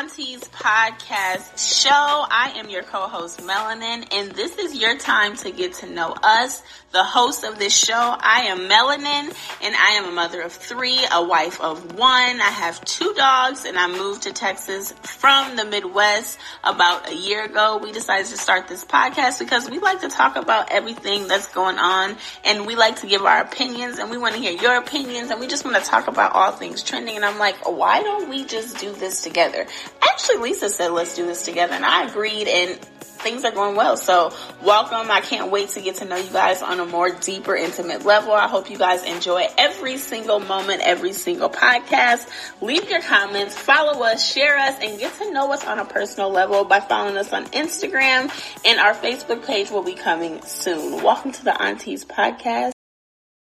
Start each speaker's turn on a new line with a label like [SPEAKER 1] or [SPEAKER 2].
[SPEAKER 1] Aunt Tea's podcast show. I am your co-host Melanin and this is your time to get to know us. The host of this show, I am Melanin and I am a mother of three, a wife of one. I have two dogs and I moved to Texas from the Midwest about a year ago. We decided to start this podcast because we like to talk about everything that's going on and we like to give our opinions and we want to hear your opinions and we just want to talk about all things trending. And I'm like, why don't we just do this together? Actually, Lisa said, let's do this together and I agreed and things are going well. So welcome. I can't wait to get to know you guys on a more deeper, intimate level. I hope you guys enjoy every single moment, every single podcast. Leave your comments, follow us, share us, and get to know us on a personal level by following us on Instagram and our Facebook page will be coming soon. Welcome to the Aunt Tea's podcast.